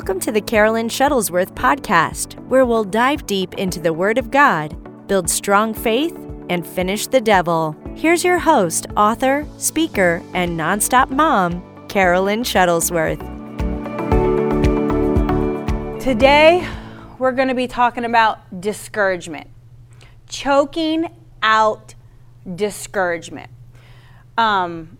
Welcome to the Carolyn Shuttlesworth podcast, where we'll dive deep into the Word of God, build strong faith, and finish the devil. Here's your host, author, speaker, and nonstop mom, Carolyn Shuttlesworth. Today, we're going to be talking about discouragement, choking out discouragement. Um,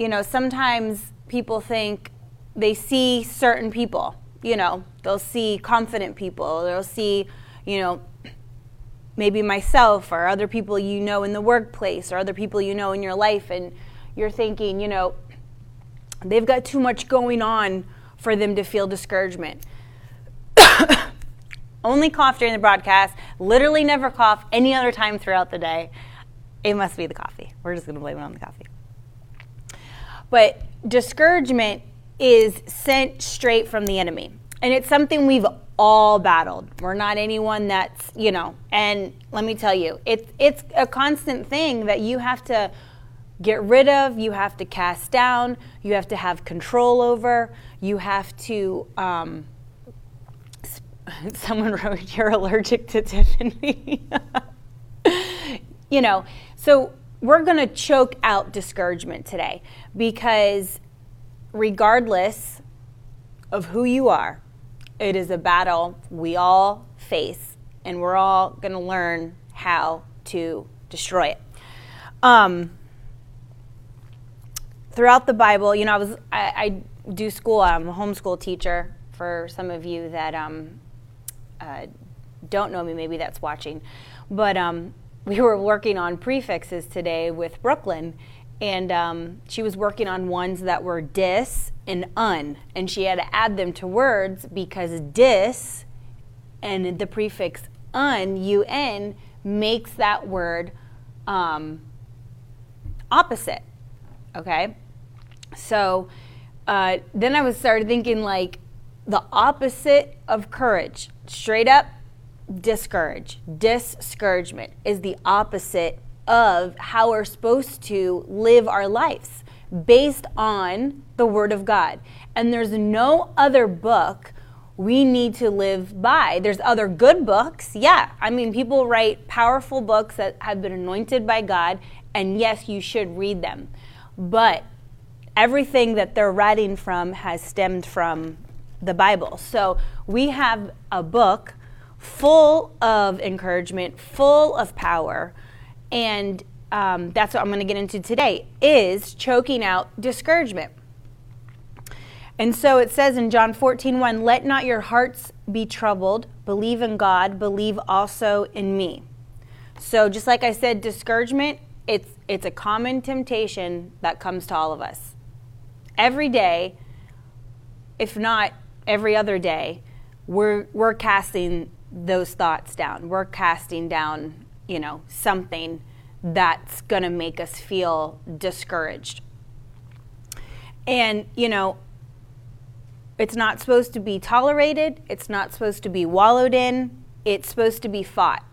you know, sometimes people think they see certain people, you know, they'll see confident people, they'll see, you know, maybe myself or other people you know in the workplace or other people you know in your life, and you're thinking, you know, they've got too much going on for them to feel discouragement. Only cough during the broadcast, literally never cough any other time throughout the day. It must be the coffee. We're just going to blame it on the coffee. But discouragement is sent straight from the enemy. And it's something we've all battled. We're not anyone that's, you know, and let me tell you, it's it's a constant thing that you have to get rid of, you have to cast down, you have to have control over, you have to um, someone wrote you're allergic to Tiffany. you know, so we're going to choke out discouragement today because regardless of who you are, it is a battle we all face, and we're all going to learn how to destroy it. Um, throughout the Bible, you know, I was I, I do school. I'm a homeschool teacher. For some of you that um, uh, don't know me, maybe that's watching, but um, we were working on prefixes today with Brooklyn, and um, she was working on ones that were dis and un, and she had to add them to words because dis and the prefix un, un, makes that word um, opposite. Okay? So uh, then I was started thinking like the opposite of courage, straight up discourage. Discouragement is the opposite of how we're supposed to live our lives based on the Word of God. And there's no other book we need to live by. There's other good books. Yeah. I mean, people write powerful books that have been anointed by God, and yes, you should read them. But everything that they're writing from has stemmed from the Bible. So we have a book full of encouragement, full of power, and um, that's what I'm going to get into today is choking out discouragement. And so it says in John 14, 1, let not your hearts be troubled. Believe in God, believe also in me. So just like I said, discouragement, it's it's a common temptation that comes to all of us. Every day, if not every other day, we're we're casting those thoughts down. We're casting down, you know, something that's going to make us feel discouraged. And, you know, it's not supposed to be tolerated, it's not supposed to be wallowed in, it's supposed to be fought.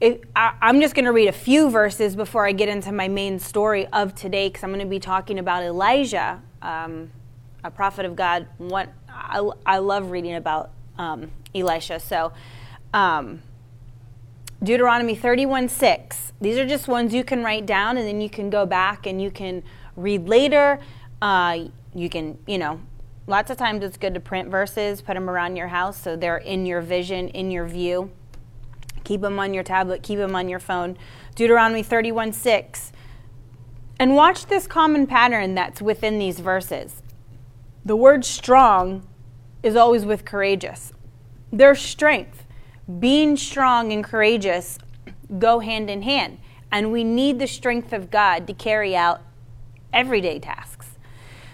It, I, am just going to read a few verses before I get into my main story of today because I'm going to be talking about Elijah, um, a prophet of God. What I, I love reading about um, Elisha. So, um, Deuteronomy 31 6. These are just ones you can write down and then you can go back and you can read later. Uh, you can, you know, lots of times it's good to print verses, put them around your house so they're in your vision, in your view. Keep them on your tablet, keep them on your phone. Deuteronomy 31 6. And watch this common pattern that's within these verses. The word strong is always with courageous. There's strength being strong and courageous go hand in hand. And we need the strength of God to carry out everyday tasks.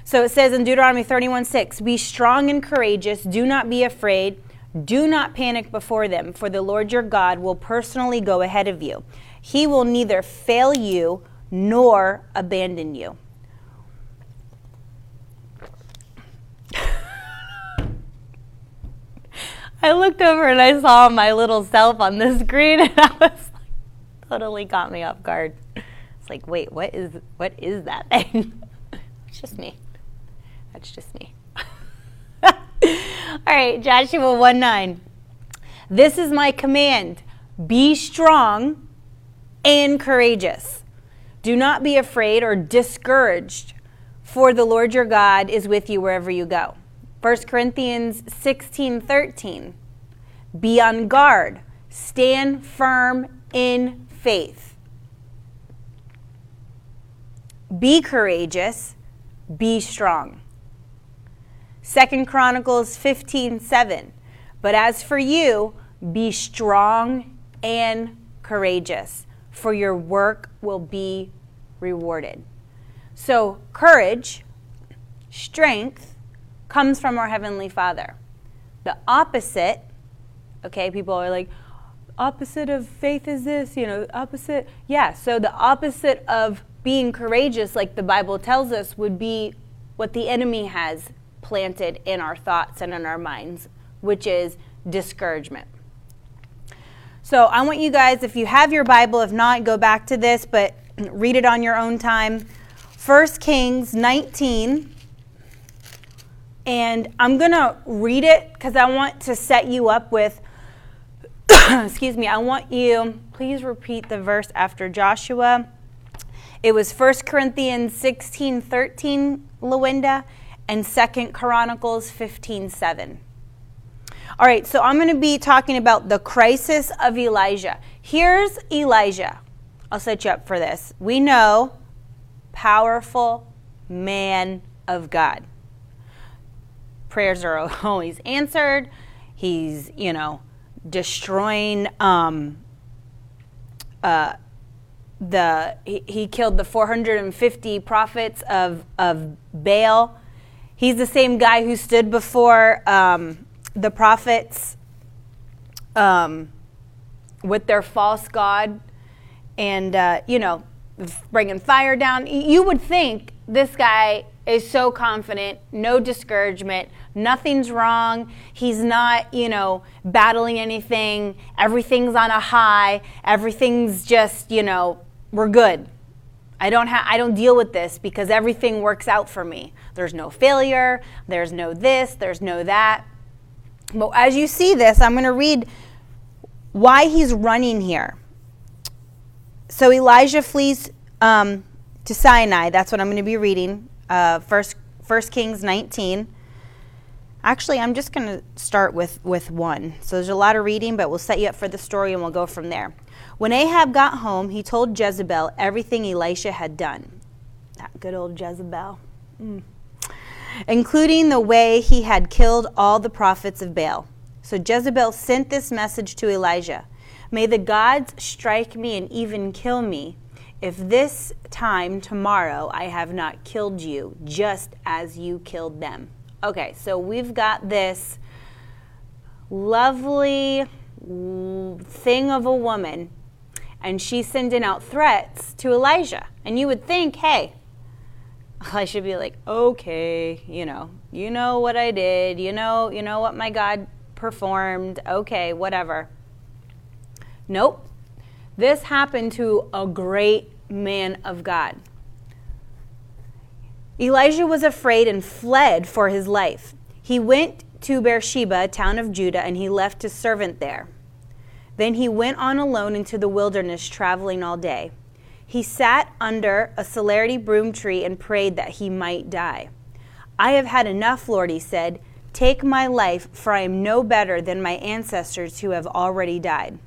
So it says in Deuteronomy 31 6, Be strong and courageous, do not be afraid, do not panic before them, for the Lord your God will personally go ahead of you. He will neither fail you nor abandon you. I looked over and I saw my little self on the screen, and I was like, totally caught me off guard. It's like, wait, what is what is that thing? it's just me. That's just me. All right, Joshua 1 9. This is my command be strong and courageous. Do not be afraid or discouraged, for the Lord your God is with you wherever you go. 1 Corinthians 16 13. Be on guard, stand firm in faith. Be courageous, be strong. Second Chronicles 15 7. But as for you, be strong and courageous, for your work will be rewarded. So, courage, strength comes from our Heavenly Father. The opposite, okay, people are like, opposite of faith is this, you know, opposite. Yeah, so the opposite of being courageous, like the Bible tells us, would be what the enemy has planted in our thoughts and in our minds, which is discouragement. So I want you guys, if you have your Bible, if not, go back to this, but read it on your own time. 1 Kings 19. And I'm going to read it because I want to set you up with, excuse me, I want you, please repeat the verse after Joshua. It was 1 Corinthians 16 13, Lawinda, and 2 Chronicles 15 7. All right, so I'm going to be talking about the crisis of Elijah. Here's Elijah. I'll set you up for this. We know powerful man of God. Prayers are always answered. He's, you know, destroying um, uh, the he, he, killed the 450 prophets of of Baal. He's the same guy who stood before um, the prophets um, with their false god and, uh, you know, bringing fire down. You would think this guy is so confident, no discouragement, nothing's wrong. He's not, you know, battling anything. Everything's on a high. Everything's just, you know, we're good. I don't have I don't deal with this because everything works out for me. There's no failure, there's no this, there's no that. But as you see this, I'm going to read why he's running here. So Elijah flees um, to Sinai. That's what I'm going to be reading. Uh, First, First Kings 19. Actually, I'm just going to start with, with one. So there's a lot of reading, but we'll set you up for the story and we'll go from there. When Ahab got home, he told Jezebel everything Elisha had done. That good old Jezebel. Mm including the way he had killed all the prophets of Baal. So Jezebel sent this message to Elijah May the gods strike me and even kill me if this time tomorrow I have not killed you, just as you killed them. Okay, so we've got this lovely thing of a woman, and she's sending out threats to Elijah. And you would think, hey, I should be like, okay, you know, you know what I did, you know, you know what my God performed, okay, whatever. Nope. This happened to a great man of God. Elijah was afraid and fled for his life. He went to Beersheba, town of Judah, and he left his servant there. Then he went on alone into the wilderness, traveling all day. He sat under a celerity broom tree and prayed that he might die. I have had enough, Lord, he said. Take my life, for I am no better than my ancestors who have already died.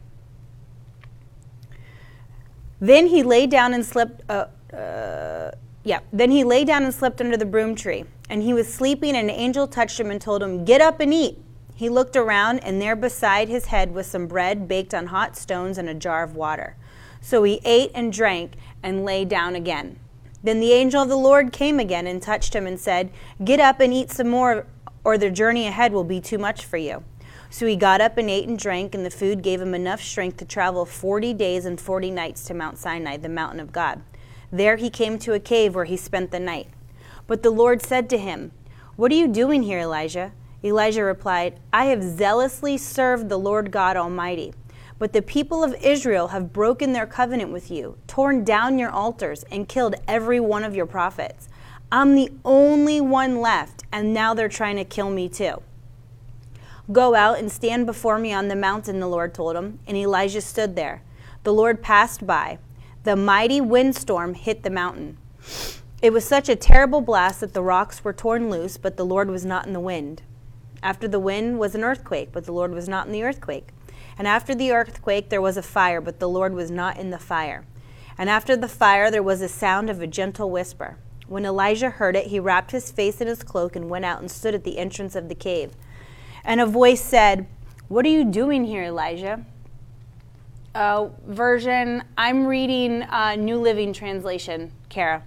Then he lay down and slept. Uh, uh, yeah. Then he lay down and slept under the broom tree. And he was sleeping, and an angel touched him and told him, Get up and eat. He looked around, and there beside his head was some bread baked on hot stones and a jar of water. So he ate and drank and lay down again. Then the angel of the Lord came again and touched him and said, Get up and eat some more, or the journey ahead will be too much for you. So he got up and ate and drank, and the food gave him enough strength to travel 40 days and 40 nights to Mount Sinai, the mountain of God. There he came to a cave where he spent the night. But the Lord said to him, What are you doing here, Elijah? Elijah replied, I have zealously served the Lord God Almighty. But the people of Israel have broken their covenant with you, torn down your altars, and killed every one of your prophets. I'm the only one left, and now they're trying to kill me too. Go out and stand before me on the mountain, the Lord told him. And Elijah stood there. The Lord passed by. The mighty windstorm hit the mountain. It was such a terrible blast that the rocks were torn loose, but the Lord was not in the wind. After the wind was an earthquake, but the Lord was not in the earthquake. And after the earthquake there was a fire, but the Lord was not in the fire. And after the fire there was a sound of a gentle whisper. When Elijah heard it, he wrapped his face in his cloak and went out and stood at the entrance of the cave. And a voice said, What are you doing here, Elijah? Uh, version, I'm reading uh, New Living Translation, Kara.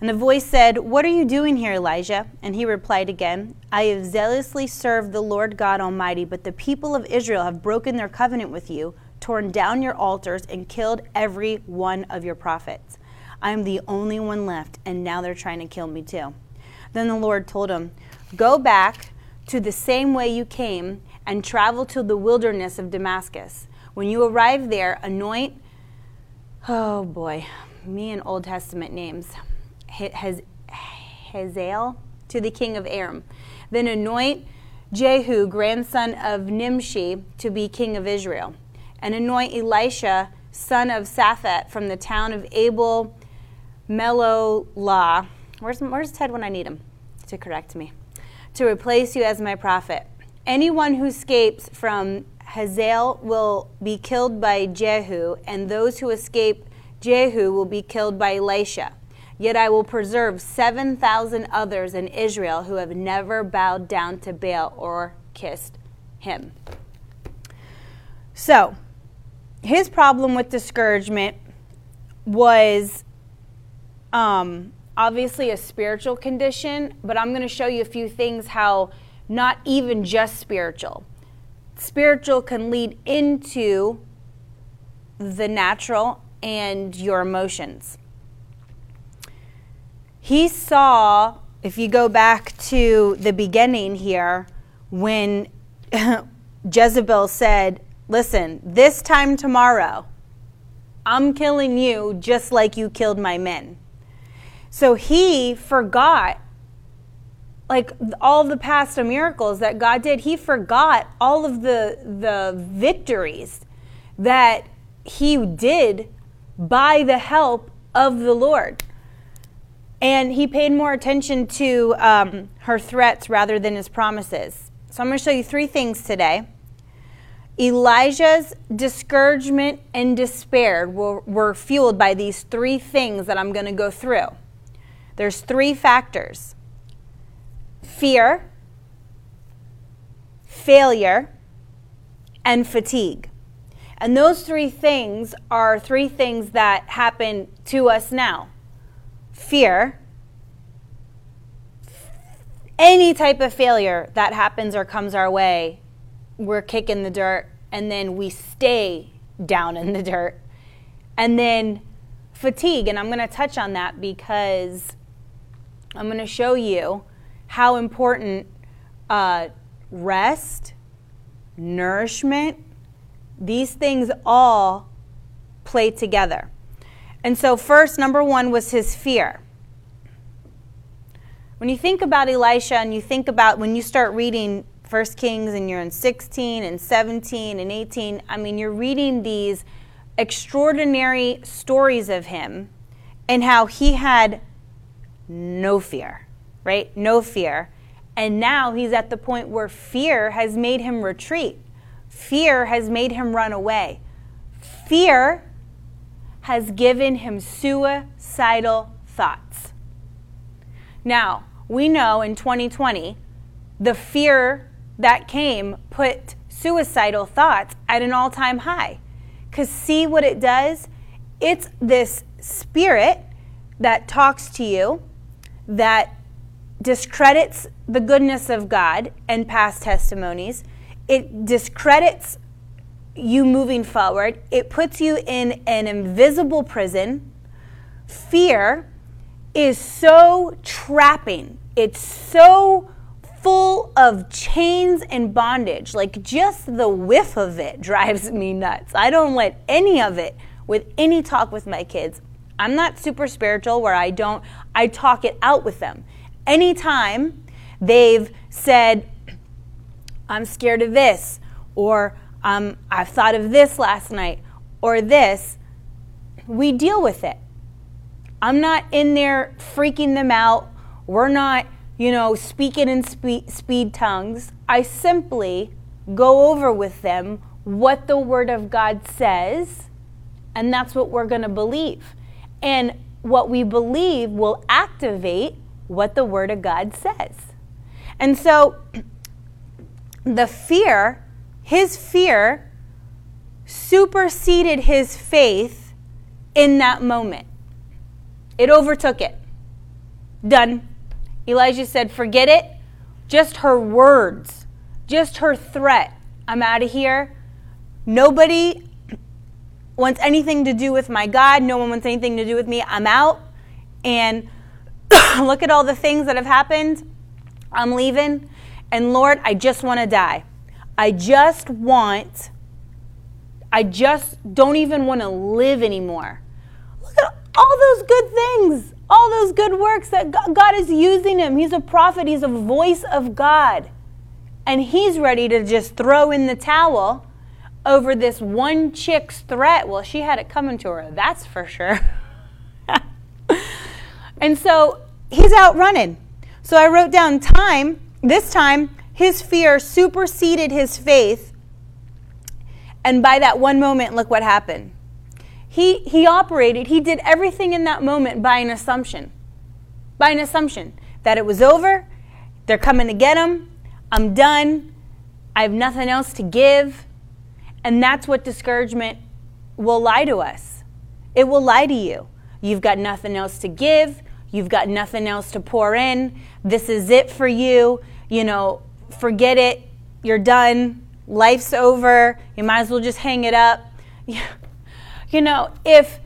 And the voice said, What are you doing here, Elijah? And he replied again, I have zealously served the Lord God Almighty, but the people of Israel have broken their covenant with you, torn down your altars, and killed every one of your prophets. I am the only one left, and now they're trying to kill me too. Then the Lord told him, Go back to the same way you came and travel to the wilderness of Damascus. When you arrive there, anoint, oh boy, me and Old Testament names, Hazael to the king of Aram. Then anoint Jehu, grandson of Nimshi, to be king of Israel. And anoint Elisha, son of Shaphat, from the town of Abel Meholah. Where's, where's Ted when I need him to correct me? To replace you as my prophet. Anyone who escapes from Hazael will be killed by Jehu, and those who escape Jehu will be killed by Elisha. Yet I will preserve 7,000 others in Israel who have never bowed down to Baal or kissed him. So, his problem with discouragement was um, obviously a spiritual condition, but I'm going to show you a few things how not even just spiritual. Spiritual can lead into the natural and your emotions. He saw, if you go back to the beginning here, when Jezebel said, Listen, this time tomorrow, I'm killing you just like you killed my men. So he forgot like all the past miracles that God did. He forgot all of the the victories that he did by the help of the Lord. And he paid more attention to um, her threats rather than his promises. So I'm going to show you three things today. Elijah's discouragement and despair were, were fueled by these three things that I'm going to go through. There's three factors fear, failure, and fatigue. And those three things are three things that happen to us now fear, any type of failure that happens or comes our way, we're kicking the dirt, and then we stay down in the dirt. And then fatigue, and I'm going to touch on that because I'm going to show you how important uh, rest, nourishment, these things all play together. And so, first, number one was his fear. When you think about Elisha and you think about when you start reading First Kings and you're in 16 and 17 and 18, I mean, you're reading these extraordinary stories of him and how he had no fear, right? No fear. And now he's at the point where fear has made him retreat. Fear has made him run away. Fear has given him suicidal thoughts. Now, we know in 2020, the fear that came put suicidal thoughts at an all time high. Because see what it does? It's this spirit that talks to you that discredits the goodness of God and past testimonies. It discredits you moving forward. It puts you in an invisible prison. Fear is so trapping. It's so full of chains and bondage. Like just the whiff of it drives me nuts. I don't let any of it with any talk with my kids. I'm not super spiritual where I don't, I talk it out with them. Anytime they've said, I'm scared of this, or um, I've thought of this last night, or this, we deal with it. I'm not in there freaking them out. We're not, you know, speaking in speed, speed tongues. I simply go over with them what the Word of God says, and that's what we're going to believe. And what we believe will activate what the Word of God says. And so the fear, his fear, superseded his faith in that moment. It overtook it. Done. Elijah said, Forget it. Just her words, just her threat. I'm out of here. Nobody wants anything to do with my God. No one wants anything to do with me. I'm out. And look at all the things that have happened. I'm leaving. And Lord, I just want to die. I just want, I just don't even want to live anymore. Look at all those good things, all those good works that God is using him. He's a prophet, he's a voice of God. And he's ready to just throw in the towel over this one chick's threat. Well, she had it coming to her, that's for sure. and so he's out running. So I wrote down time. This time, his fear superseded his faith. And by that one moment, look what happened. He, he operated, he did everything in that moment by an assumption. By an assumption that it was over, they're coming to get him, I'm done, I have nothing else to give. And that's what discouragement will lie to us. It will lie to you. You've got nothing else to give. You've got nothing else to pour in. This is it for you. You know, forget it. You're done. Life's over. You might as well just hang it up. You know, if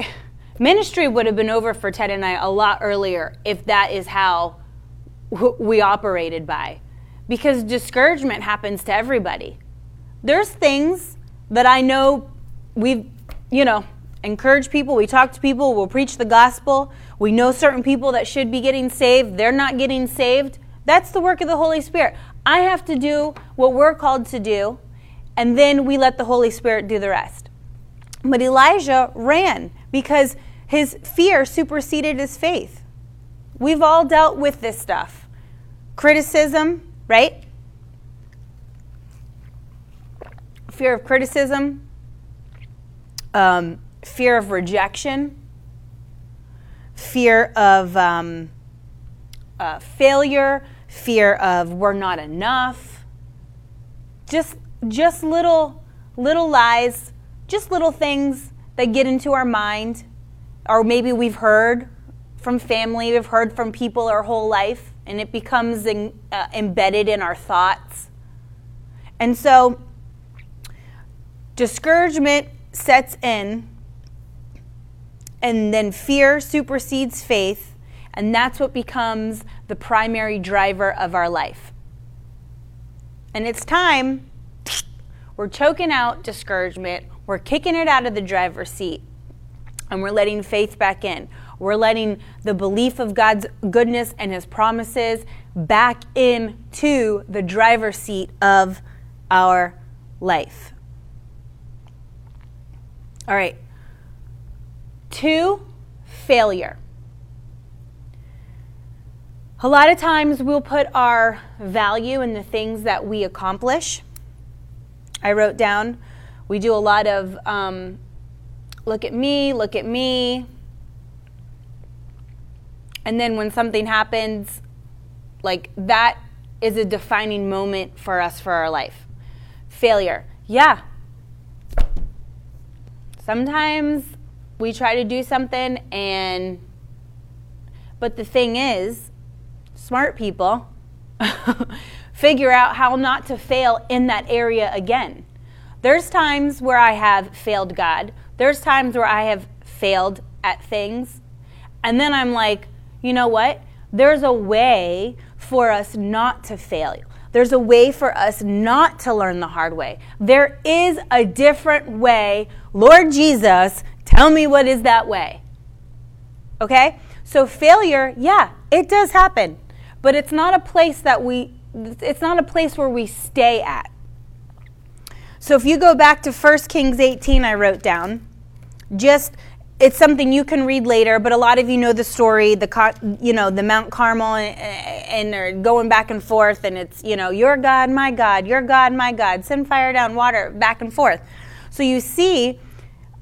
ministry would have been over for Ted and I a lot earlier if that is how we operated by. Because discouragement happens to everybody. There's things that I know we've, you know, encourage people, we talk to people, we'll preach the gospel. We know certain people that should be getting saved, they're not getting saved. That's the work of the Holy Spirit. I have to do what we're called to do, and then we let the Holy Spirit do the rest. But Elijah ran because his fear superseded his faith. We've all dealt with this stuff criticism, right? Fear of criticism, um, fear of rejection, fear of um, uh, failure, fear of we're not enough. Just, just little, little lies, just little things that get into our mind, or maybe we've heard from family, we've heard from people our whole life, and it becomes in, uh, embedded in our thoughts. And so, discouragement sets in and then fear supersedes faith, and that's what becomes the primary driver of our life. And it's time we're choking out discouragement, we're kicking it out of the driver's seat, and we're letting faith back in. We're letting the belief of God's goodness and His promises back into the driver's seat of our life. All right, Two, failure. A lot of times we'll put our value in the things that we accomplish. I wrote down, we do a lot of um, look at me, look at me. And then when something happens, like that is a defining moment for us for our life. Failure. Yeah. Sometimes we try to do something and but the thing is smart people figure out how not to fail in that area again. There's times where i have failed god. There's times where i have failed at things. And then i'm like you know what? There's a way for us not to fail there's a way for us not to learn the hard way. There is a different way. Lord Jesus, Tell me what is that way. Okay? So failure, yeah, it does happen. But it's not a place that we it's not a place where we stay at. So if you go back to 1 Kings 18, I wrote down, just it's something you can read later, but a lot of you know the story, the you know the Mount Carmel, and, and they're going back and forth, and it's you know your God, my God, your God, my God, send fire down, water, back and forth. So you see,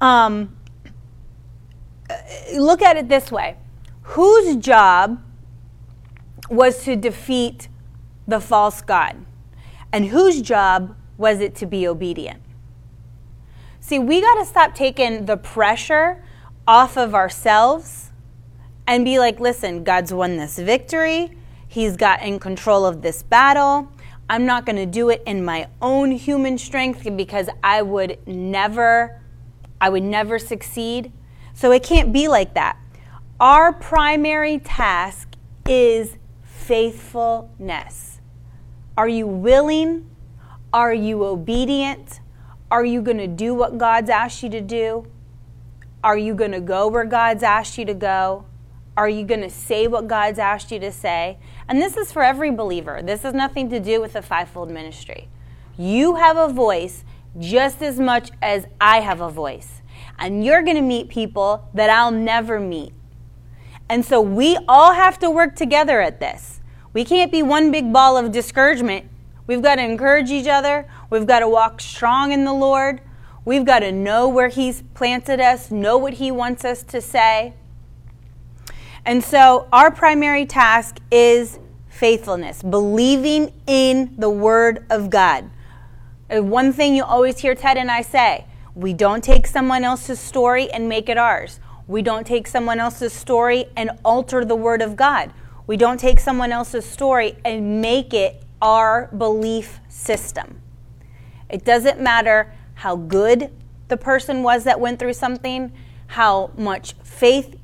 um, eh, look at it this way: whose job was to defeat the false god, and whose job was it to be obedient? See, we got to stop taking the pressure off of ourselves and be like, listen, God's won this victory. He's got in control of this battle. I'm not going to do it in my own human strength because I would never I would never succeed. So it can't be like that. Our primary task is faithfulness. Are you willing? Are you obedient? Are you going to do what God's asked you to do? Are you going to go where God's asked you to go? Are you going to say what God's asked you to say? And this is for every believer. This has nothing to do with the fivefold ministry. You have a voice just as much as I have a voice. And you're going to meet people that I'll never meet. And so we all have to work together at this. We can't be one big ball of discouragement. We've got to encourage each other. We've got to walk strong in the Lord. We've got to know where He's planted us, know what He wants us to say. And so, our primary task is faithfulness, believing in the Word of God. Uh, one thing you always hear Ted and I say we don't take someone else's story and make it ours. We don't take someone else's story and alter the Word of God. We don't take someone else's story and make it our belief system. It doesn't matter how good the person was that went through something, how much faith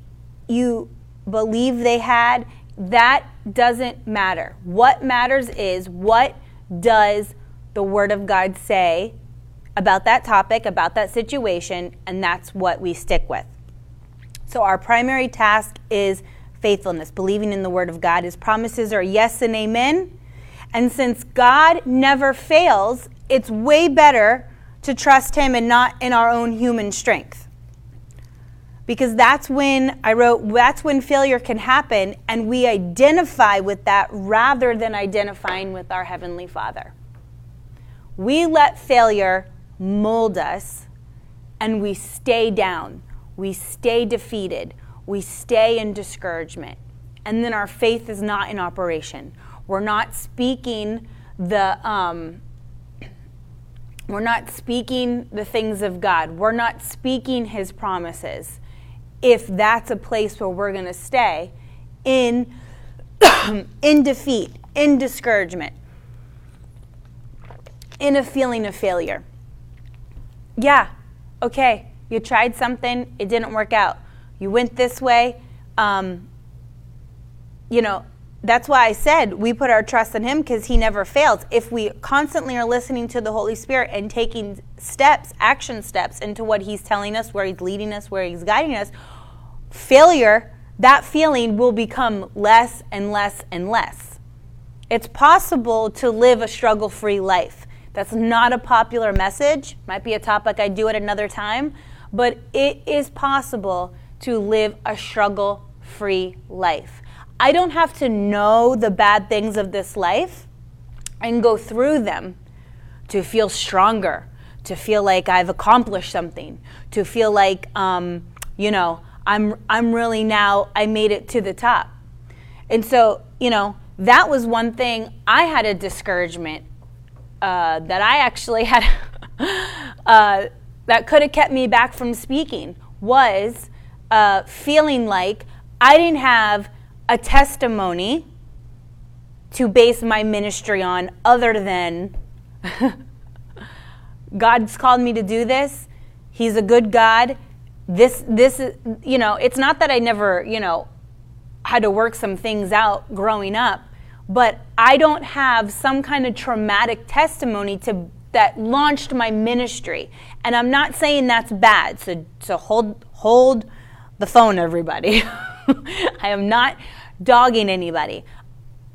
you believe they had. That doesn't matter. What matters is what does the Word of God say about that topic, about that situation, and that's what we stick with. So, our primary task is faithfulness, believing in the Word of God. His promises are yes and amen. And since God never fails, it's way better to trust Him and not in our own human strength. Because that's when I wrote, that's when failure can happen, and we identify with that rather than identifying with our Heavenly Father. We let failure mold us, and we stay down. We stay defeated. We stay in discouragement. And then our faith is not in operation. We're not speaking the um, we're not speaking the things of God. We're not speaking His promises. If that's a place where we're going to stay in in defeat, in discouragement, in a feeling of failure. Yeah, okay, you tried something, it didn't work out. You went this way. Um, you know, that's why I said we put our trust in Him because He never fails. If we constantly are listening to the Holy Spirit and taking steps, action steps into what He's telling us, where He's leading us, where He's guiding us, failure, that feeling will become less and less and less. It's possible to live a struggle free life. That's not a popular message, might be a topic I do at another time, but it is possible to live a struggle free life. I don't have to know the bad things of this life and go through them to feel stronger, to feel like I've accomplished something, to feel like, um, you know, I'm, I'm really now, I made it to the top. And so, you know, that was one thing I had a discouragement uh, that I actually had uh, that could have kept me back from speaking was uh, feeling like I didn't have a testimony to base my ministry on other than God's called me to do this. He's a good God. This this you know, it's not that I never, you know, had to work some things out growing up, but I don't have some kind of traumatic testimony to that launched my ministry. And I'm not saying that's bad. So so hold hold the phone everybody. I am not dogging anybody.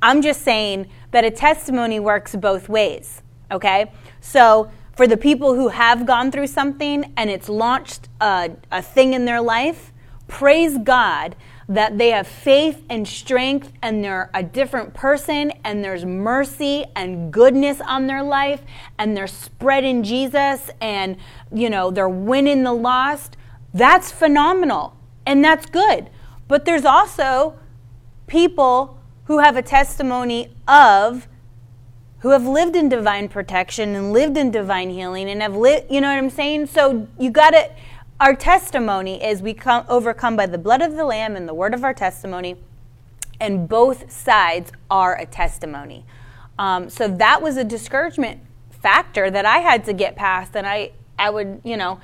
I'm just saying that a testimony works both ways, okay? So, for the people who have gone through something and it's launched a, a thing in their life, praise God that they have faith and strength and they're a different person and there's mercy and goodness on their life and they're spreading Jesus and you know they're winning the lost that's phenomenal and that's good but there's also people who have a testimony of who have lived in divine protection and lived in divine healing and have lived you know what I'm saying so you got to our testimony is we come overcome by the blood of the Lamb and the word of our testimony, and both sides are a testimony. Um, so that was a discouragement factor that I had to get past, and I, I would, you know,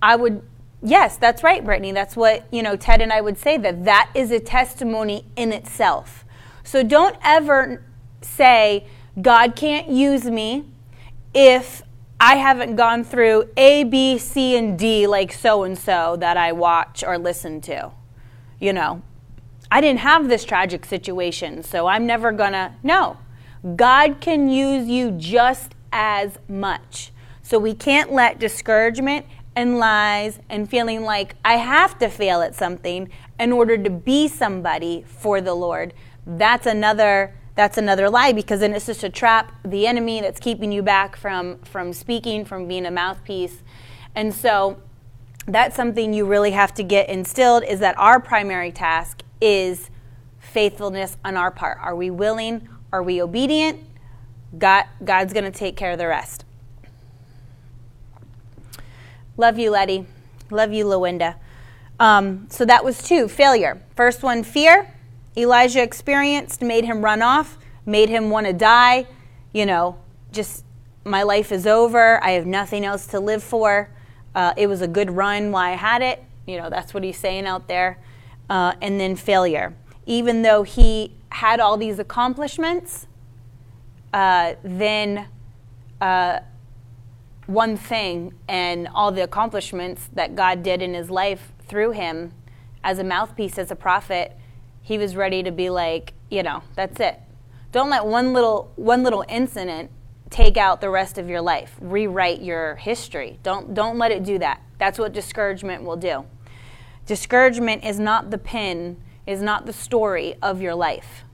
I would, yes, that's right, Brittany. That's what you know. Ted and I would say that that is a testimony in itself. So don't ever say God can't use me if I haven't gone through A, B, C, and D like so and so that I watch or listen to. You know, I didn't have this tragic situation, so I'm never gonna. No. God can use you just as much. So we can't let discouragement and lies and feeling like I have to fail at something in order to be somebody for the Lord. That's another that's another lie because then it's just a trap the enemy that's keeping you back from from speaking from being a mouthpiece. And so that's something you really have to get instilled is that our primary task is faithfulness on our part. Are we willing? Are we obedient? God god's going to take care of the rest love you letty love you lawinda um, so that was two failure first one fear Elijah experienced made him run off, made him want to die. You know, just my life is over. I have nothing else to live for. Uh, it was a good run while I had it. You know, that's what he's saying out there. Uh, and then failure. Even though he had all these accomplishments, uh, then uh, one thing and all the accomplishments that God did in his life through him as a mouthpiece, as a prophet, he was ready to be like, you know, that's it. Don't let one little one little incident take out the rest of your life. Rewrite your history. Don't don't let it do that. That's what discouragement will do. Discouragement is not the pin, is not the story of your life.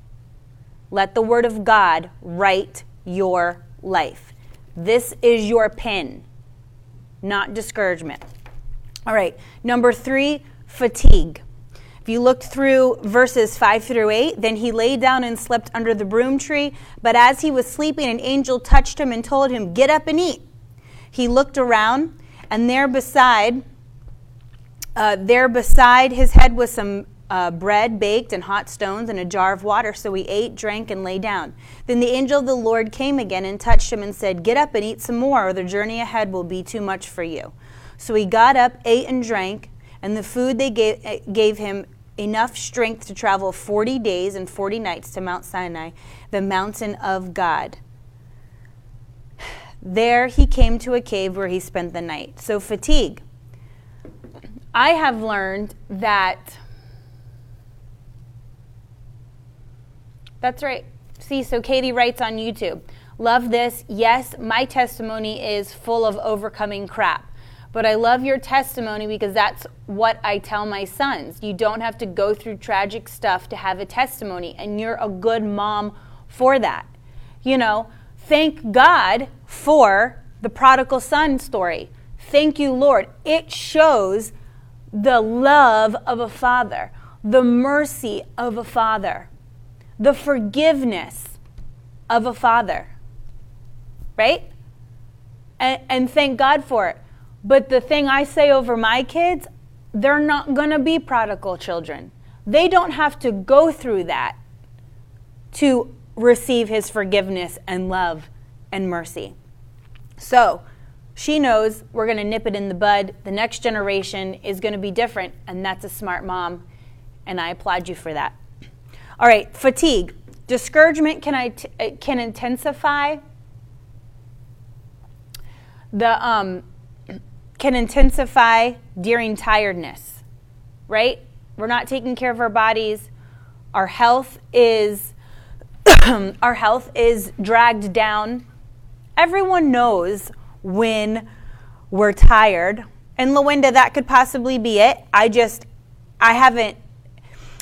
Let the word of God write your life. This is your pin, not discouragement. All right, number 3, fatigue. If you look through verses 5 through 8, then he lay down and slept under the broom tree. But as he was sleeping, an angel touched him and told him, Get up and eat. He looked around, and there beside, uh, there beside his head was some uh, bread baked and hot stones and a jar of water. So he ate, drank, and lay down. Then the angel of the Lord came again and touched him and said, Get up and eat some more, or the journey ahead will be too much for you. So he got up, ate, and drank, and the food they gave, gave him enough strength to travel 40 days and 40 nights to Mount Sinai, the mountain of God. There he came to a cave where he spent the night. So, fatigue. I have learned that. That's right. See, so Katie writes on YouTube Love this. Yes, my testimony is full of overcoming crap. But I love your testimony because that's what I tell my sons. You don't have to go through tragic stuff to have a testimony, and you're a good mom for that. You know, thank God for the prodigal son story. Thank you, Lord. It shows the love of a father, the mercy of a father, the forgiveness of a father. Right? And, and thank God for it. But the thing I say over my kids, they're not going to be prodigal children. They don't have to go through that to receive his forgiveness and love and mercy. So, she knows we're going to nip it in the bud. The next generation is going to be different, and that's a smart mom, and I applaud you for that. All right, fatigue. Discouragement can, I t- can intensify. The, um, can intensify during tiredness, right? We're not taking care of our bodies. Our health is our health is dragged down. Everyone knows when we're tired. And Lawinda, that could possibly be it. I just, I haven't.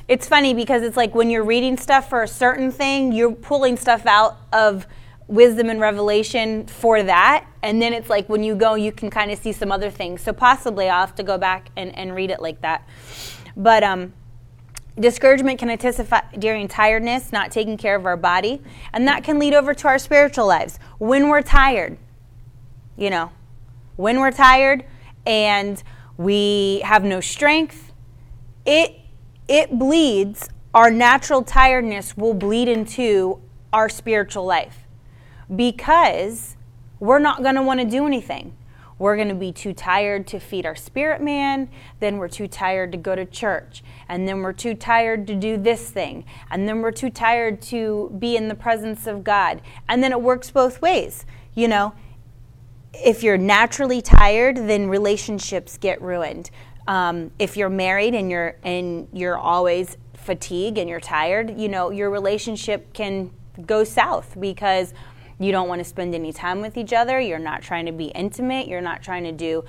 It's funny because it's like when you're reading stuff for a certain thing, you're pulling stuff out of wisdom and revelation for that. And then it's like when you go, you can kind of see some other things. So possibly I'll have to go back and, and read it like that. But um, discouragement can intensify during tiredness, not taking care of our body. And that can lead over to our spiritual lives. When we're tired, you know, when we're tired and we have no strength, it it bleeds our natural tiredness will bleed into our spiritual life because we're not going to want to do anything. We're going to be too tired to feed our spirit man. Then we're too tired to go to church. And then we're too tired to do this thing. And then we're too tired to be in the presence of God. And then it works both ways. You know, if you're naturally tired, then relationships get ruined. Um, if you're married and you're and you're always fatigued and you're tired, you know your relationship can go south because you don't want to spend any time with each other. You're not trying to be intimate. You're not trying to do,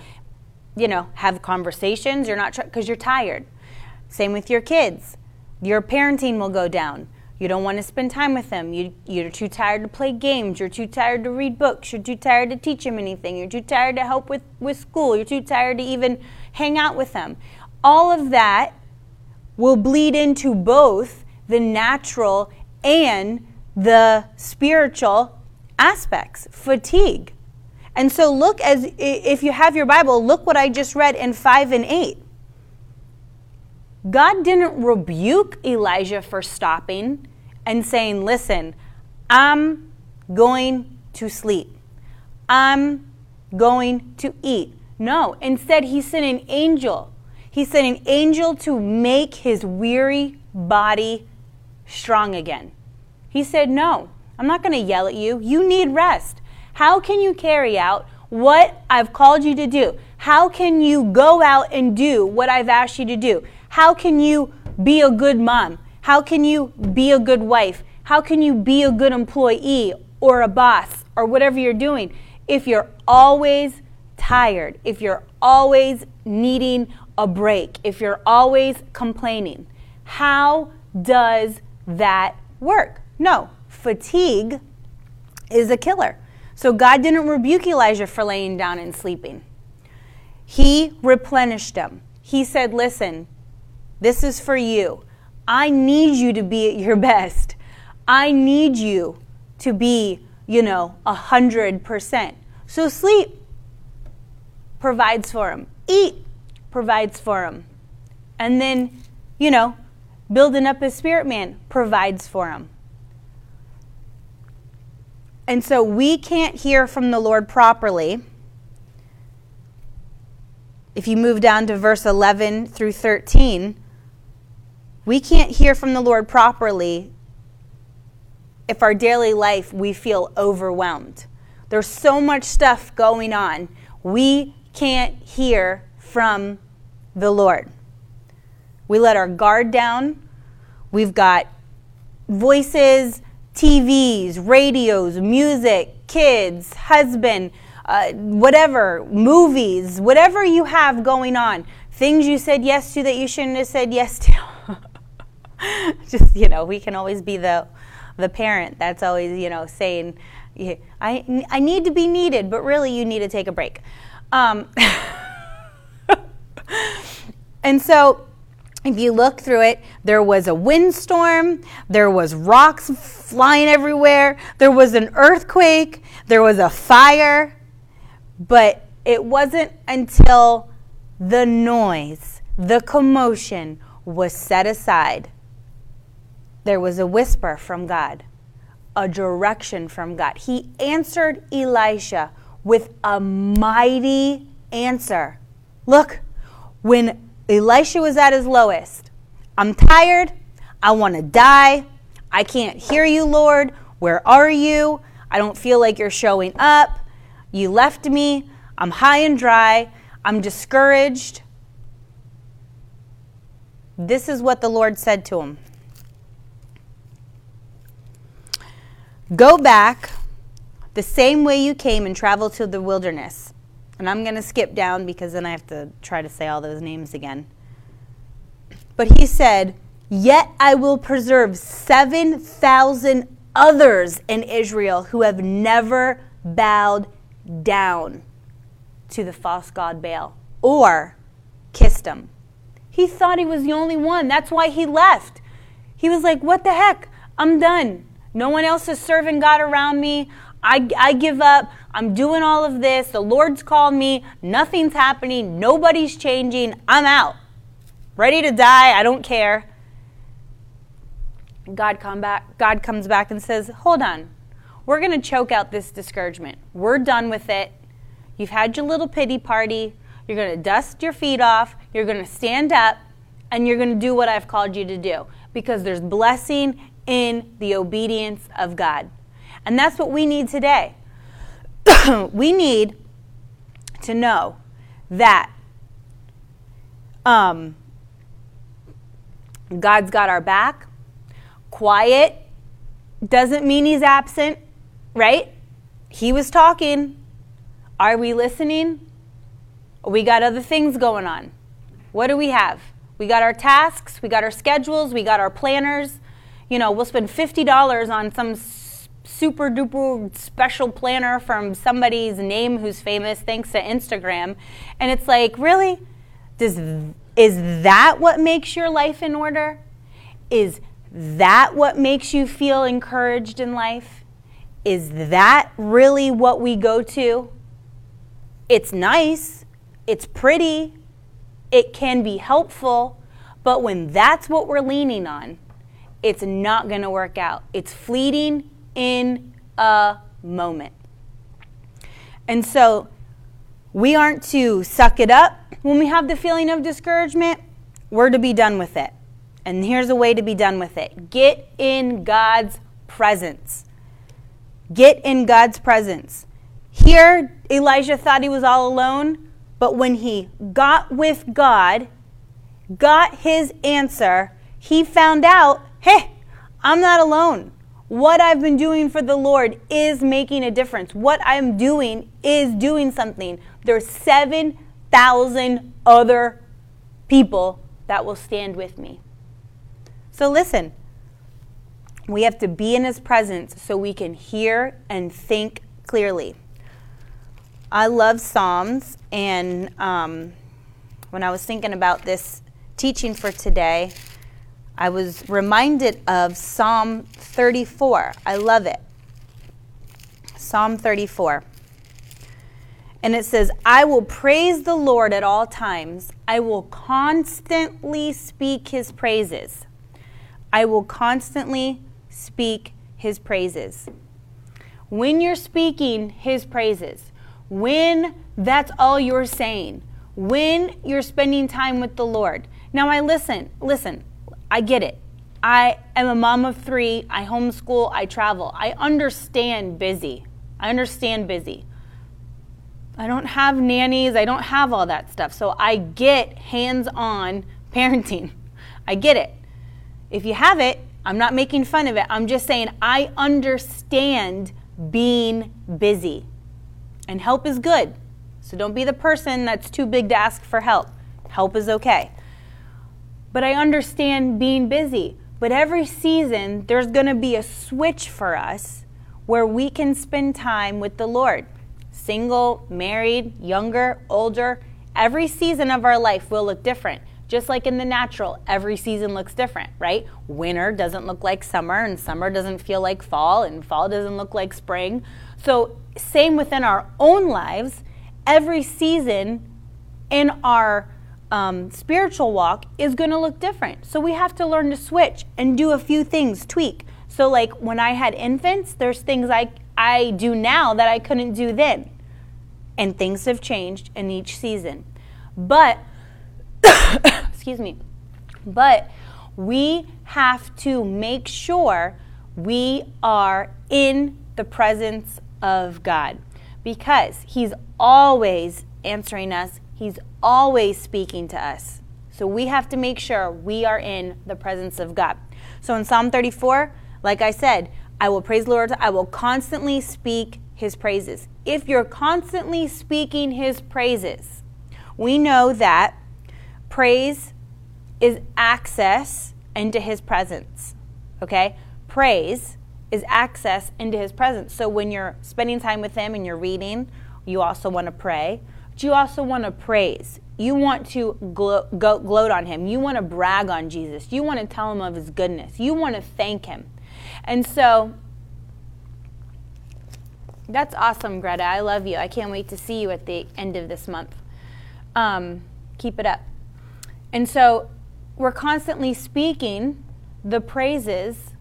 you know, have conversations. You're not because you're tired. Same with your kids. Your parenting will go down. You don't want to spend time with them. You, you're too tired to play games. You're too tired to read books. You're too tired to teach them anything. You're too tired to help with, with school. You're too tired to even hang out with them. All of that will bleed into both the natural and the spiritual aspects fatigue. And so, look as if you have your Bible, look what I just read in 5 and 8. God didn't rebuke Elijah for stopping and saying, Listen, I'm going to sleep. I'm going to eat. No, instead, he sent an angel. He sent an angel to make his weary body strong again. He said, No, I'm not going to yell at you. You need rest. How can you carry out what I've called you to do? How can you go out and do what I've asked you to do? How can you be a good mom? How can you be a good wife? How can you be a good employee or a boss or whatever you're doing if you're always tired, if you're always needing a break, if you're always complaining? How does that work? No, fatigue is a killer. So God didn't rebuke Elijah for laying down and sleeping. He replenished him. He said, Listen, this is for you. I need you to be at your best. I need you to be, you know, a hundred percent. So sleep provides for him. Eat provides for him. And then, you know, building up his spirit man provides for him. And so we can't hear from the Lord properly. If you move down to verse 11 through 13, we can't hear from the Lord properly if our daily life we feel overwhelmed. There's so much stuff going on. We can't hear from the Lord. We let our guard down. We've got voices TVs, radios, music, kids, husband, uh, whatever, movies, whatever you have going on, things you said yes to that you shouldn't have said yes to. Just, you know, we can always be the, the parent that's always, you know, saying, I, I need to be needed, but really you need to take a break. Um, and so if you look through it, there was a windstorm, there was rocks flying everywhere, there was an earthquake, there was a fire, but it wasn't until the noise, the commotion was set aside. There was a whisper from God, a direction from God. He answered Elijah with a mighty answer. Look, when Elijah was at his lowest. I'm tired. I want to die. I can't hear you, Lord. Where are you? I don't feel like you're showing up. You left me. I'm high and dry. I'm discouraged. This is what the Lord said to him. Go back the same way you came and travel to the wilderness. And I'm going to skip down because then I have to try to say all those names again. But he said, Yet I will preserve 7,000 others in Israel who have never bowed down to the false god Baal or kissed him. He thought he was the only one. That's why he left. He was like, What the heck? I'm done. No one else is serving God around me. I, I give up. I'm doing all of this. The Lord's called me. Nothing's happening. Nobody's changing. I'm out. Ready to die. I don't care. God come back God comes back and says, "Hold on. We're going to choke out this discouragement. We're done with it. You've had your little pity party. You're going to dust your feet off. You're going to stand up and you're going to do what I've called you to do because there's blessing in the obedience of God. And that's what we need today. we need to know that um, God's got our back. Quiet doesn't mean he's absent, right? He was talking. Are we listening? We got other things going on. What do we have? We got our tasks, we got our schedules, we got our planners. You know, we'll spend $50 on some super duper special planner from somebody's name who's famous thanks to Instagram. And it's like, really? Does is that what makes your life in order? Is that what makes you feel encouraged in life? Is that really what we go to? It's nice, it's pretty, it can be helpful, but when that's what we're leaning on, it's not going to work out. It's fleeting in a moment. And so we aren't to suck it up when we have the feeling of discouragement, we're to be done with it. And here's a way to be done with it get in God's presence. Get in God's presence. Here, Elijah thought he was all alone, but when he got with God, got his answer, he found out hey, I'm not alone. What I've been doing for the Lord is making a difference. What I'm doing is doing something. There's 7,000 other people that will stand with me. So listen, we have to be in his presence so we can hear and think clearly. I love Psalms, and um, when I was thinking about this teaching for today, I was reminded of Psalm 34. I love it. Psalm 34. And it says, I will praise the Lord at all times. I will constantly speak his praises. I will constantly speak his praises. When you're speaking his praises, when that's all you're saying, when you're spending time with the Lord. Now, I listen, listen, I get it. I am a mom of three. I homeschool. I travel. I understand busy. I understand busy. I don't have nannies. I don't have all that stuff. So I get hands on parenting. I get it. If you have it, I'm not making fun of it. I'm just saying I understand being busy. And help is good. So don't be the person that's too big to ask for help. Help is okay. But I understand being busy. But every season, there's going to be a switch for us where we can spend time with the Lord. Single, married, younger, older, every season of our life will look different. Just like in the natural, every season looks different, right? Winter doesn't look like summer, and summer doesn't feel like fall, and fall doesn't look like spring. So, same within our own lives, every season in our um, spiritual walk is going to look different. So, we have to learn to switch and do a few things, tweak. So, like when I had infants, there's things I, I do now that I couldn't do then. And things have changed in each season. But excuse me. But we have to make sure we are in the presence of God because He's always answering us, He's always speaking to us. So we have to make sure we are in the presence of God. So in Psalm 34, like I said, I will praise the Lord. I will constantly speak his praises. If you're constantly speaking his praises, we know that praise is access into his presence. Okay? Praise is access into his presence. So when you're spending time with him and you're reading, you also want to pray, but you also want to praise. You want to glo- go, gloat on him. You want to brag on Jesus. You want to tell him of his goodness. You want to thank him. And so that's awesome, Greta. I love you. I can't wait to see you at the end of this month. Um, keep it up. And so we're constantly speaking the praises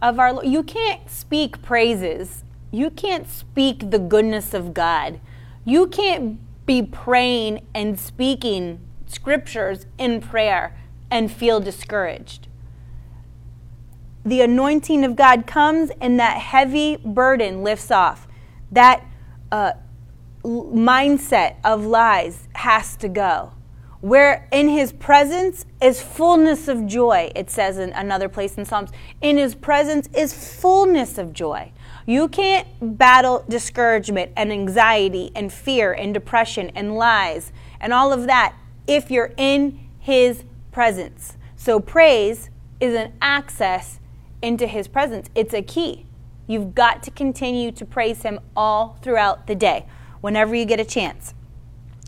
of our Lord. You can't speak praises. You can't speak the goodness of God. You can't be praying and speaking scriptures in prayer and feel discouraged. The anointing of God comes and that heavy burden lifts off. That uh, mindset of lies has to go where in his presence is fullness of joy, it says in another place in Psalms. In his presence is fullness of joy. You can't battle discouragement and anxiety and fear and depression and lies and all of that if you're in his presence. So praise is an access into his presence. It's a key. You've got to continue to praise him all throughout the day, whenever you get a chance.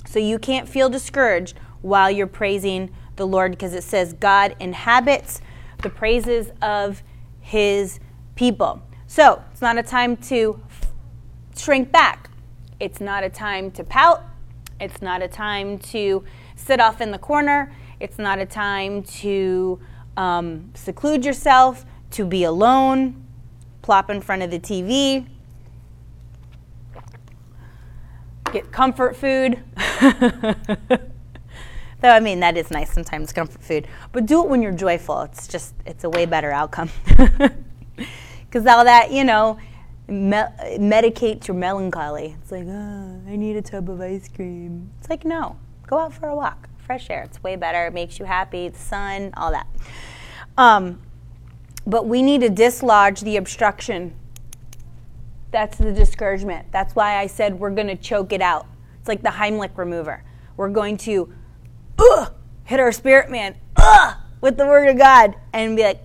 So you can't feel discouraged while you're praising the Lord because it says God inhabits the praises of his people. So it's not a time to shrink back. It's not a time to pout. It's not a time to sit off in the corner. It's not a time to um, seclude yourself, to be alone, plop in front of the TV, get comfort food. Though I mean that is nice sometimes comfort food, but do it when you're joyful. It's just it's a way better outcome. Because all that you know, me- medicates your melancholy. It's like, oh, I need a tub of ice cream. It's like no, go out for a walk, fresh air. It's way better. It makes you happy. The sun, all that. Um, but we need to dislodge the obstruction. That's the discouragement. That's why I said we're going to choke it out. It's like the Heimlich maneuver. We're going to ugh, hit our spirit man ugh, with the word of God and be like?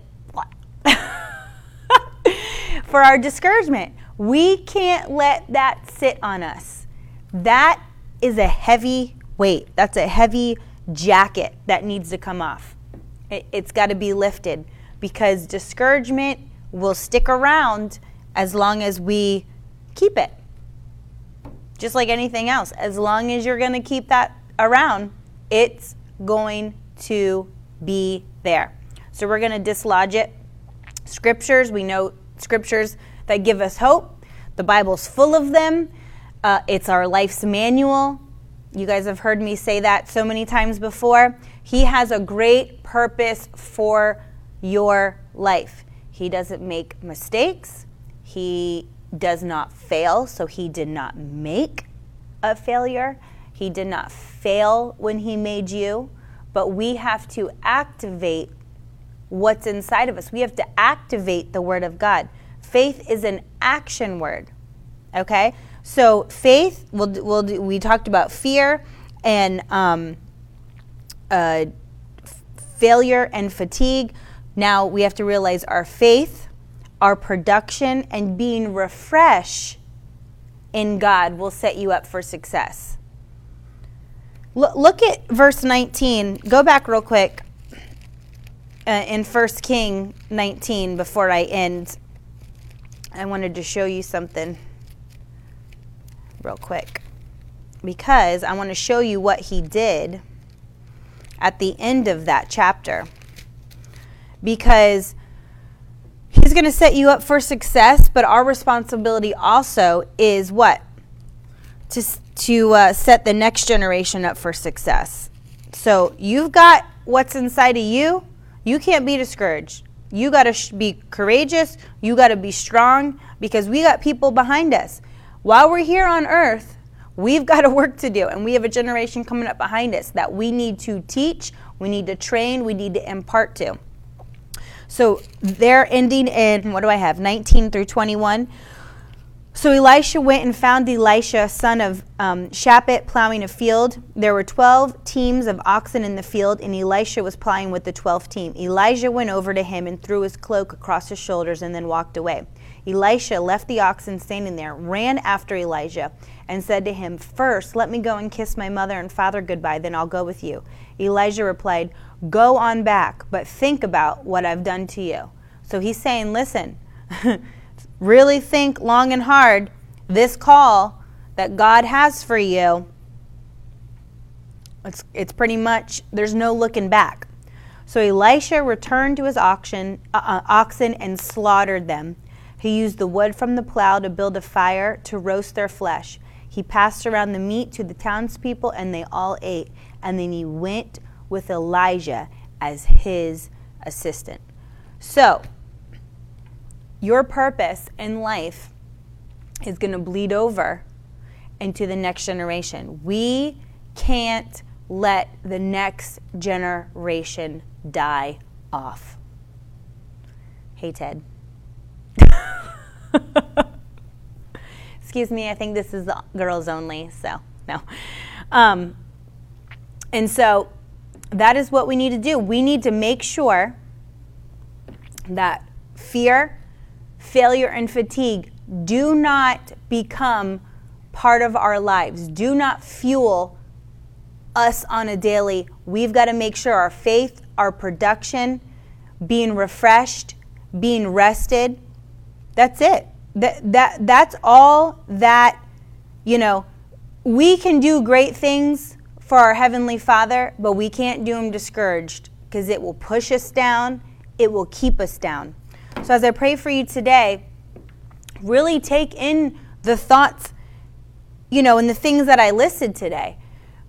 For our discouragement. We can't let that sit on us. That is a heavy weight. That's a heavy jacket that needs to come off. It, has got to be lifted because discouragement will stick around as long as we keep it. Just like anything else, as long as you're going to keep that around, it's going to be there. So we're going to dislodge it. Scriptures, we know scriptures that give us hope. The Bible's full of them. Uh, it's our life's manual. You guys have heard me say that so many times before. He has a great purpose for your life. He doesn't make mistakes. He does not fail, so he did not make a failure. He did not fail when He made you, but we have to activate what's inside of us. We have to activate the Word of God. Faith is an action word. Okay? So, faith, we'll, we'll we talked about fear and um, uh, failure and fatigue. Now we have to realize our faith, our production, and being refreshed in God will set you up for success look at verse 19. Go back real quick uh, in 1 King 19 before I end. I wanted to show you something real quick because I want to show you what he did at the end of that chapter. Because he's going to set you up for success, but our responsibility also is what? To to uh, set the next generation up for success. So you've got what's inside of you. You can't be discouraged. You got to sh- be courageous. You got to be strong because we got people behind us. While we're here on earth, we've got a work to do, and we have a generation coming up behind us that we need to teach, we need to train, we need to impart to. So they're ending in, what do I have, 19 through 21. So Elijah went and found Elisha, son of um, Shaphat, plowing a field. There were 12 teams of oxen in the field, and Elisha was plowing with the 12th team. Elijah went over to him and threw his cloak across his shoulders and then walked away. Elisha left the oxen standing there, ran after Elijah, and said to him, First, let me go and kiss my mother and father goodbye, then I'll go with you. Elijah replied, Go on back, but think about what I've done to you. So he's saying, Listen, really think long and hard. This call that God has for you, it's, it's pretty much, there's no looking back. So Elisha returned to his oxen, uh, uh, oxen and slaughtered them. He used the wood from the plow to build a fire to roast their flesh. He passed around the meat to the townspeople, and they all ate. And then he went with Elijah as his assistant. So, your purpose in life is going to bleed over into the next generation. We can't let the next generation die off. Hey, Ted. Excuse me, I think this is girls only, so no. Um, and so that is what we need to do. We need to make sure that fear, failure, and fatigue do not become part of our lives, do not fuel us on a daily. We've got to make sure our faith, our production, being refreshed, being rested, that's it. That, that, that's all that, you know, we can do great things for our Heavenly Father, but we can't do them discouraged because it will push us down, it will keep us down. So, as I pray for you today, really take in the thoughts, you know, and the things that I listed today.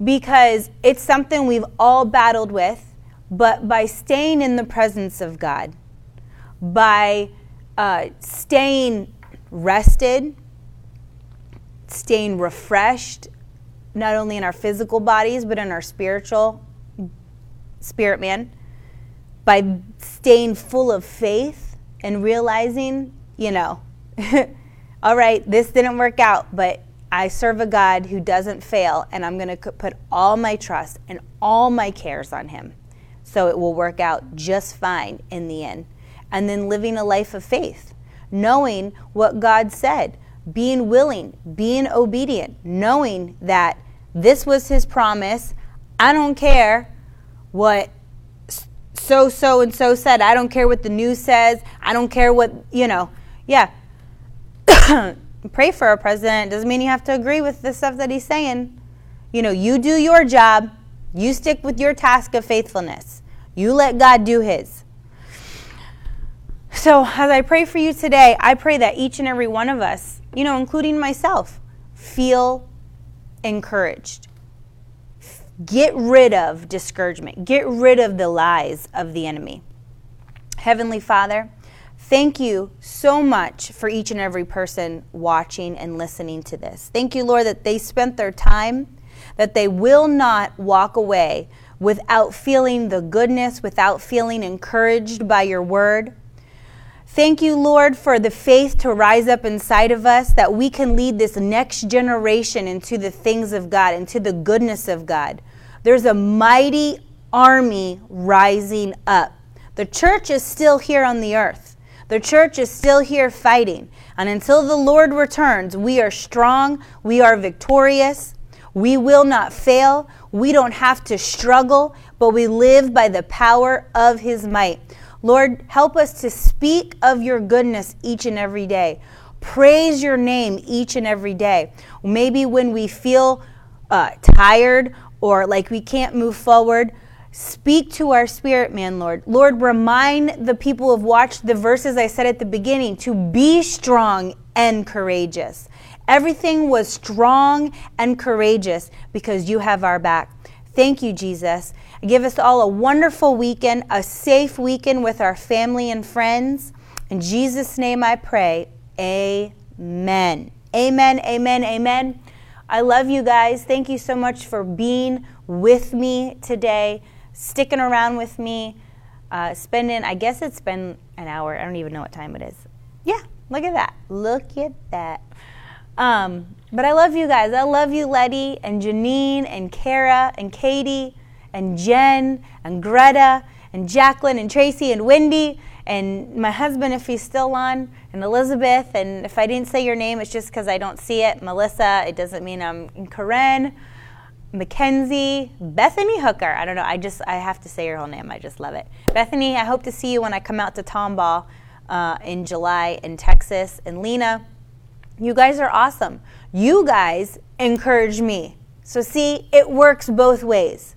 Because it's something we've all battled with, but by staying in the presence of God, by uh, staying rested, staying refreshed, not only in our physical bodies, but in our spiritual spirit man, by staying full of faith and realizing, you know, all right, this didn't work out, but I serve a God who doesn't fail, and I'm going to put all my trust and all my cares on Him. So it will work out just fine in the end. And then living a life of faith, knowing what God said, being willing, being obedient, knowing that this was His promise. I don't care what so, so, and so said. I don't care what the news says. I don't care what, you know, yeah. pray for our president doesn't mean you have to agree with the stuff that he's saying. You know, you do your job, you stick with your task of faithfulness, you let God do his. So, as I pray for you today, I pray that each and every one of us, you know, including myself, feel encouraged. Get rid of discouragement, get rid of the lies of the enemy. Heavenly Father, Thank you so much for each and every person watching and listening to this. Thank you, Lord, that they spent their time, that they will not walk away without feeling the goodness, without feeling encouraged by your word. Thank you, Lord, for the faith to rise up inside of us that we can lead this next generation into the things of God, into the goodness of God. There's a mighty army rising up. The church is still here on the earth. The church is still here fighting. And until the Lord returns, we are strong, we are victorious, we will not fail, we don't have to struggle, but we live by the power of His might. Lord, help us to speak of your goodness each and every day. Praise your name each and every day. Maybe when we feel uh, tired or like we can't move forward, Speak to our spirit, man, Lord. Lord, remind the people who have watched the verses I said at the beginning to be strong and courageous. Everything was strong and courageous because you have our back. Thank you, Jesus. Give us all a wonderful weekend, a safe weekend with our family and friends. In Jesus' name I pray. Amen. Amen, amen, amen. I love you guys. Thank you so much for being with me today sticking around with me. uh, spending, I guess it's been an hour. I don't even know what time it is. Yeah, look at that. Look at that. Um, but I love you guys. I love you, Letty and Janine and Kara and Katie and Jen and Greta and Jacqueline and Tracy and Wendy and my husband, if he's still on, and Elizabeth. And if I didn't say your name, it's just because I don't see it. Melissa, it doesn't mean I'm Karen. Mackenzie, Bethany Hooker. I don't know. I just I have to say your whole name. I just love it. Bethany, I hope to see you when I come out to Tomball uh, in July in Texas. And Lena, you guys are awesome. You guys encourage me. So see, it works both ways.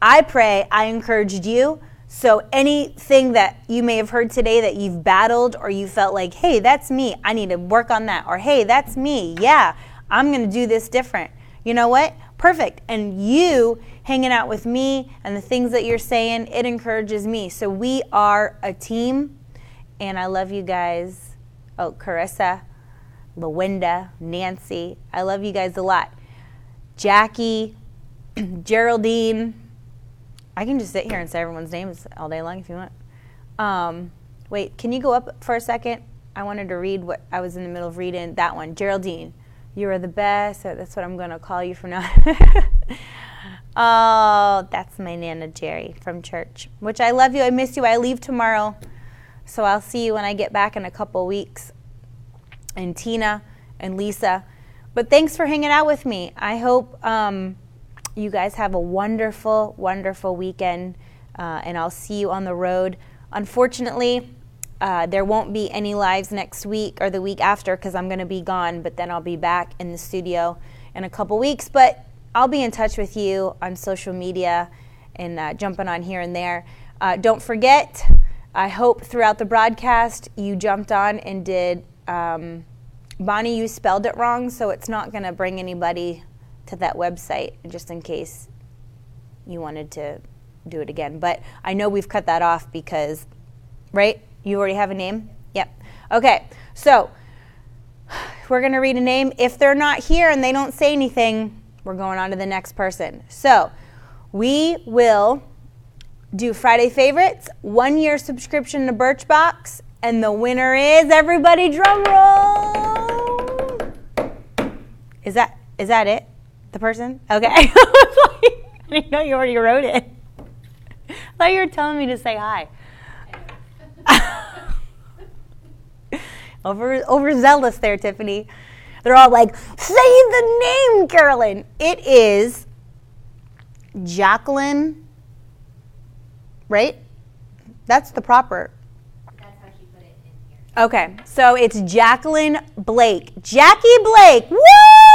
I pray I encouraged you. So anything that you may have heard today that you've battled or you felt like, hey, that's me. I need to work on that. Or hey, that's me. Yeah, I'm to do this different. You know what? perfect. And you hanging out with me and the things that you're saying, it encourages me. So we are a team, and I love you guys. Oh, Carissa, Lawinda, Nancy, I love you guys a lot. Jackie, Geraldine. I can just sit here and say everyone's names all day long if you want. Um, wait, can you go up for a second? I wanted to read what I was in the middle of reading. That one, Geraldine. You are the best. That's what I'm going to call you from now. oh, that's my Nana Jerry from church, which I love you. I miss you. I leave tomorrow. So I'll see you when I get back in a couple weeks. And Tina and Lisa. But thanks for hanging out with me. I hope um, you guys have a wonderful, wonderful weekend. Uh, and I'll see you on the road. Unfortunately, uh, there won't be any lives next week or the week after because I'm going to be gone, but then I'll be back in the studio in a couple weeks. But I'll be in touch with you on social media and uh, jumping on here and there. Uh, don't forget, I hope throughout the broadcast you jumped on and did. Um, Bonnie, you spelled it wrong, so it's not going to bring anybody to that website just in case you wanted to do it again. But I know we've cut that off because, right? You already have a name? Yep. Okay, so we're going to read a name. If they're not here and they don't say anything, we're going on to the next person. So we will do Friday favorites, one year subscription to Birchbox, and the winner is everybody drum roll. Is that is that it? The person? Okay. I didn't know you already wrote it. I thought you were telling me to say hi. Over overzealous there, Tiffany. They're all like, say the name, Carolyn. It is Jacqueline, right? That's the proper. That's how she put it in here. Okay, so it's Jacqueline Blake. Jackie Blake, woo!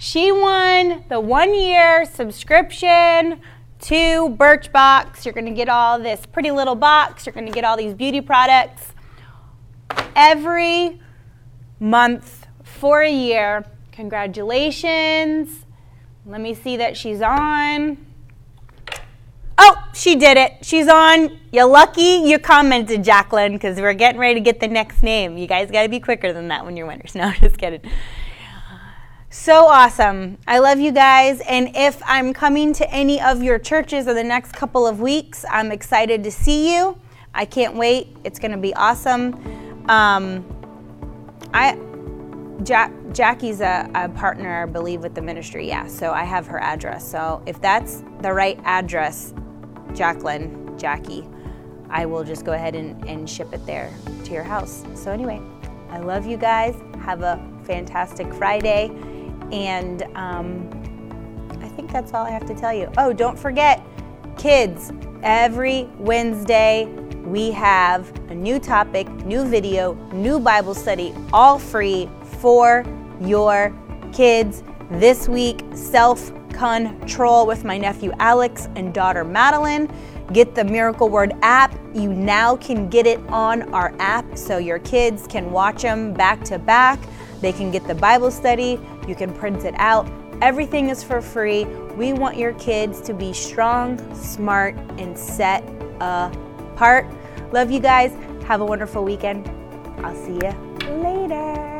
She won the one year subscription to Birchbox. You're gonna get all this pretty little box, you're gonna get all these beauty products every month for a year. Congratulations. Let me see that she's on. Oh, she did it. She's on. You're lucky you commented, Jacqueline, because we're getting ready to get the next name. You guys got to be quicker than that when you're winners. No, just kidding. So awesome. I love you guys. And if I'm coming to any of your churches in the next couple of weeks, I'm excited to see you. I can't wait. It's going to be awesome. Um, I Jack, Jackie's a, a, partner, I believe, with the ministry. Yeah, so I have her address. So if that's the right address, Jacqueline, Jackie, I will just go ahead and, and ship it there to your house. So anyway, I love you guys. Have a fantastic Friday, and um, I think that's all I have to tell you. Oh, don't forget, kids, every Wednesday we have a new topic, new video, new Bible study, all free for your kids. This week, self control with my nephew Alex and daughter Madeline. Get the Miracle Word app. You now can get it on our app so your kids can watch them back to back. They can get the Bible study. You can print it out. Everything is for free. We want your kids to be strong, smart, and set apart. Love you guys. Have a wonderful weekend. I'll see you later.